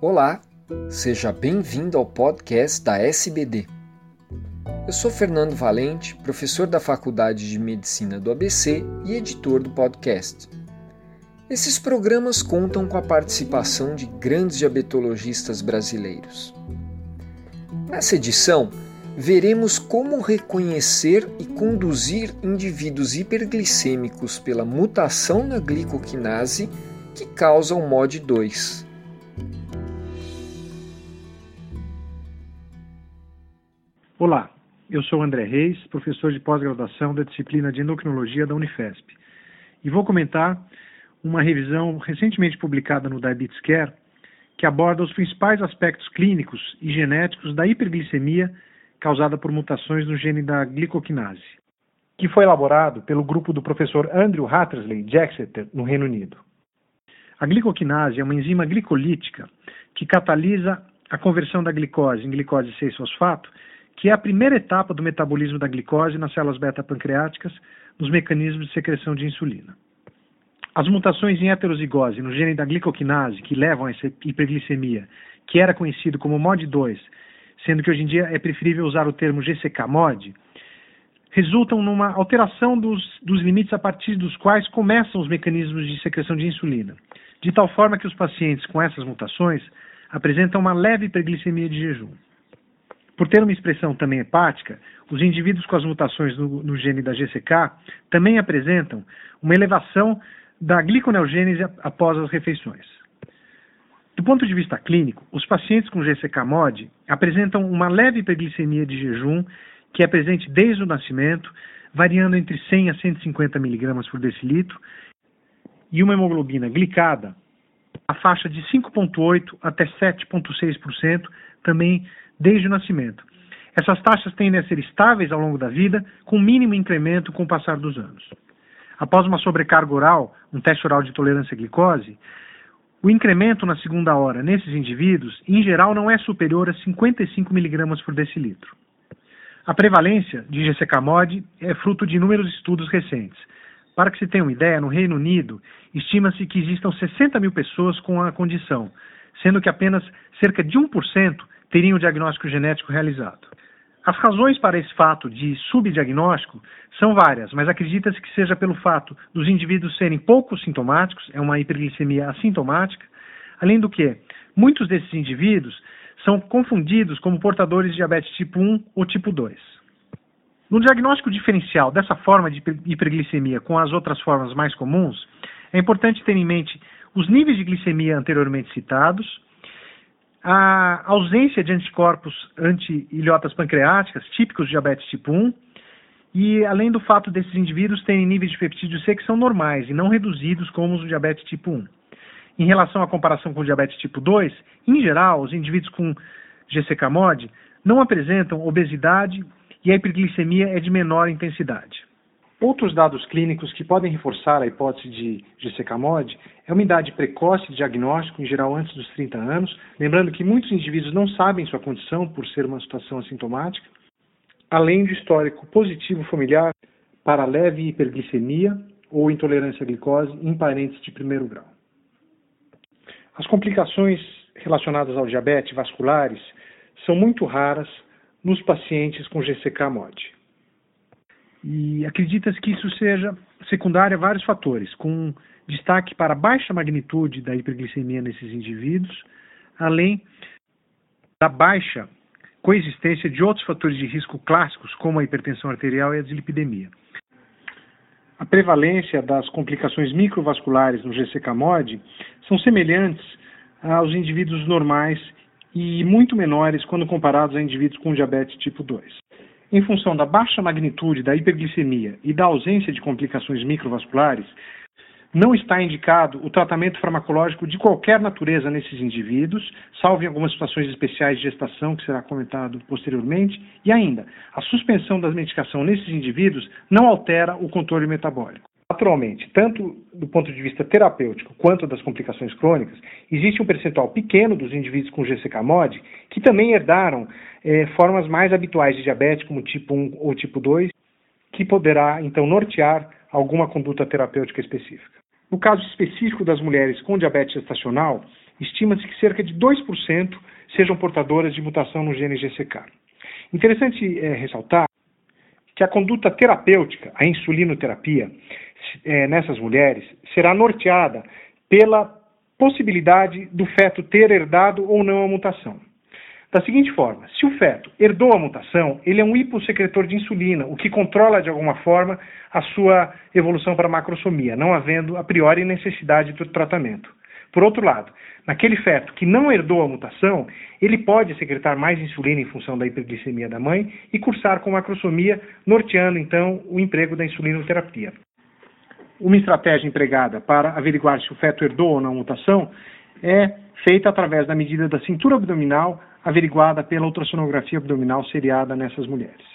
Olá, seja bem-vindo ao podcast da SBD. Eu sou Fernando Valente, professor da Faculdade de Medicina do ABC e editor do podcast. Esses programas contam com a participação de grandes diabetologistas brasileiros. Nessa edição, veremos como reconhecer e conduzir indivíduos hiperglicêmicos pela mutação na glicoquinase que causa o MOD2. Olá, eu sou André Reis, professor de pós-graduação da disciplina de endocrinologia da Unifesp, e vou comentar uma revisão recentemente publicada no Diabetes Care que aborda os principais aspectos clínicos e genéticos da hiperglicemia causada por mutações no gene da glicoquinase, que foi elaborado pelo grupo do professor Andrew Hattersley de Exeter, no Reino Unido. A glicoquinase é uma enzima glicolítica que catalisa a conversão da glicose em glicose 6-fosfato que é a primeira etapa do metabolismo da glicose nas células beta-pancreáticas nos mecanismos de secreção de insulina. As mutações em heterozigose no gene da glicoquinase que levam a essa hiperglicemia, que era conhecido como MOD2, sendo que hoje em dia é preferível usar o termo GCK-MOD, resultam numa alteração dos, dos limites a partir dos quais começam os mecanismos de secreção de insulina, de tal forma que os pacientes com essas mutações apresentam uma leve hiperglicemia de jejum. Por ter uma expressão também hepática, os indivíduos com as mutações no, no gene da GCK também apresentam uma elevação da gliconeogênese após as refeições. Do ponto de vista clínico, os pacientes com GCK-MOD apresentam uma leve hiperglicemia de jejum que é presente desde o nascimento, variando entre 100 a 150 mg por decilitro, e uma hemoglobina glicada a faixa de 5,8% até 7,6%, também desde o nascimento. Essas taxas tendem a ser estáveis ao longo da vida, com mínimo incremento com o passar dos anos. Após uma sobrecarga oral, um teste oral de tolerância à glicose, o incremento na segunda hora nesses indivíduos, em geral, não é superior a 55 mg por decilitro. A prevalência de GCK-MOD é fruto de inúmeros estudos recentes. Para que se tenha uma ideia, no Reino Unido, estima-se que existam 60 mil pessoas com a condição, sendo que apenas cerca de 1% teriam o diagnóstico genético realizado. As razões para esse fato de subdiagnóstico são várias, mas acredita-se que seja pelo fato dos indivíduos serem pouco sintomáticos, é uma hiperglicemia assintomática, além do que muitos desses indivíduos são confundidos como portadores de diabetes tipo 1 ou tipo 2. No diagnóstico diferencial dessa forma de hiperglicemia com as outras formas mais comuns, é importante ter em mente os níveis de glicemia anteriormente citados, a ausência de anticorpos anti-ilhotas pancreáticas, típicos de diabetes tipo 1, e além do fato desses indivíduos terem níveis de peptídeo C que são normais e não reduzidos como os do diabetes tipo 1. Em relação à comparação com o diabetes tipo 2, em geral, os indivíduos com GCK-MOD não apresentam obesidade e a hiperglicemia é de menor intensidade. Outros dados clínicos que podem reforçar a hipótese de GCK-MOD é uma idade precoce de diagnóstico, em geral antes dos 30 anos, lembrando que muitos indivíduos não sabem sua condição por ser uma situação assintomática, além do histórico positivo familiar para leve hiperglicemia ou intolerância à glicose em parentes de primeiro grau. As complicações relacionadas ao diabetes vasculares são muito raras nos pacientes com GCK-MOD. E acredita-se que isso seja secundário a vários fatores, com destaque para a baixa magnitude da hiperglicemia nesses indivíduos, além da baixa coexistência de outros fatores de risco clássicos, como a hipertensão arterial e a dislipidemia. A prevalência das complicações microvasculares no GCK-MOD são semelhantes aos indivíduos normais e muito menores quando comparados a indivíduos com diabetes tipo 2 em função da baixa magnitude da hiperglicemia e da ausência de complicações microvasculares, não está indicado o tratamento farmacológico de qualquer natureza nesses indivíduos, salvo em algumas situações especiais de gestação, que será comentado posteriormente, e ainda, a suspensão da medicação nesses indivíduos não altera o controle metabólico. Atualmente, tanto do ponto de vista terapêutico quanto das complicações crônicas, existe um percentual pequeno dos indivíduos com GCK-MOD que também herdaram é, formas mais habituais de diabetes, como tipo 1 ou tipo 2, que poderá então nortear alguma conduta terapêutica específica. No caso específico das mulheres com diabetes gestacional, estima-se que cerca de 2% sejam portadoras de mutação no gene GCK. Interessante é, ressaltar que a conduta terapêutica, a insulinoterapia, é, nessas mulheres, será norteada pela possibilidade do feto ter herdado ou não a mutação. Da seguinte forma, se o feto herdou a mutação, ele é um hipossecretor de insulina, o que controla de alguma forma a sua evolução para a macrosomia, não havendo a priori necessidade do tratamento. Por outro lado, naquele feto que não herdou a mutação, ele pode secretar mais insulina em função da hiperglicemia da mãe e cursar com macrosomia, norteando então o emprego da insulinoterapia. Uma estratégia empregada para averiguar se o feto herdou ou não a mutação é feita através da medida da cintura abdominal averiguada pela ultrassonografia abdominal seriada nessas mulheres.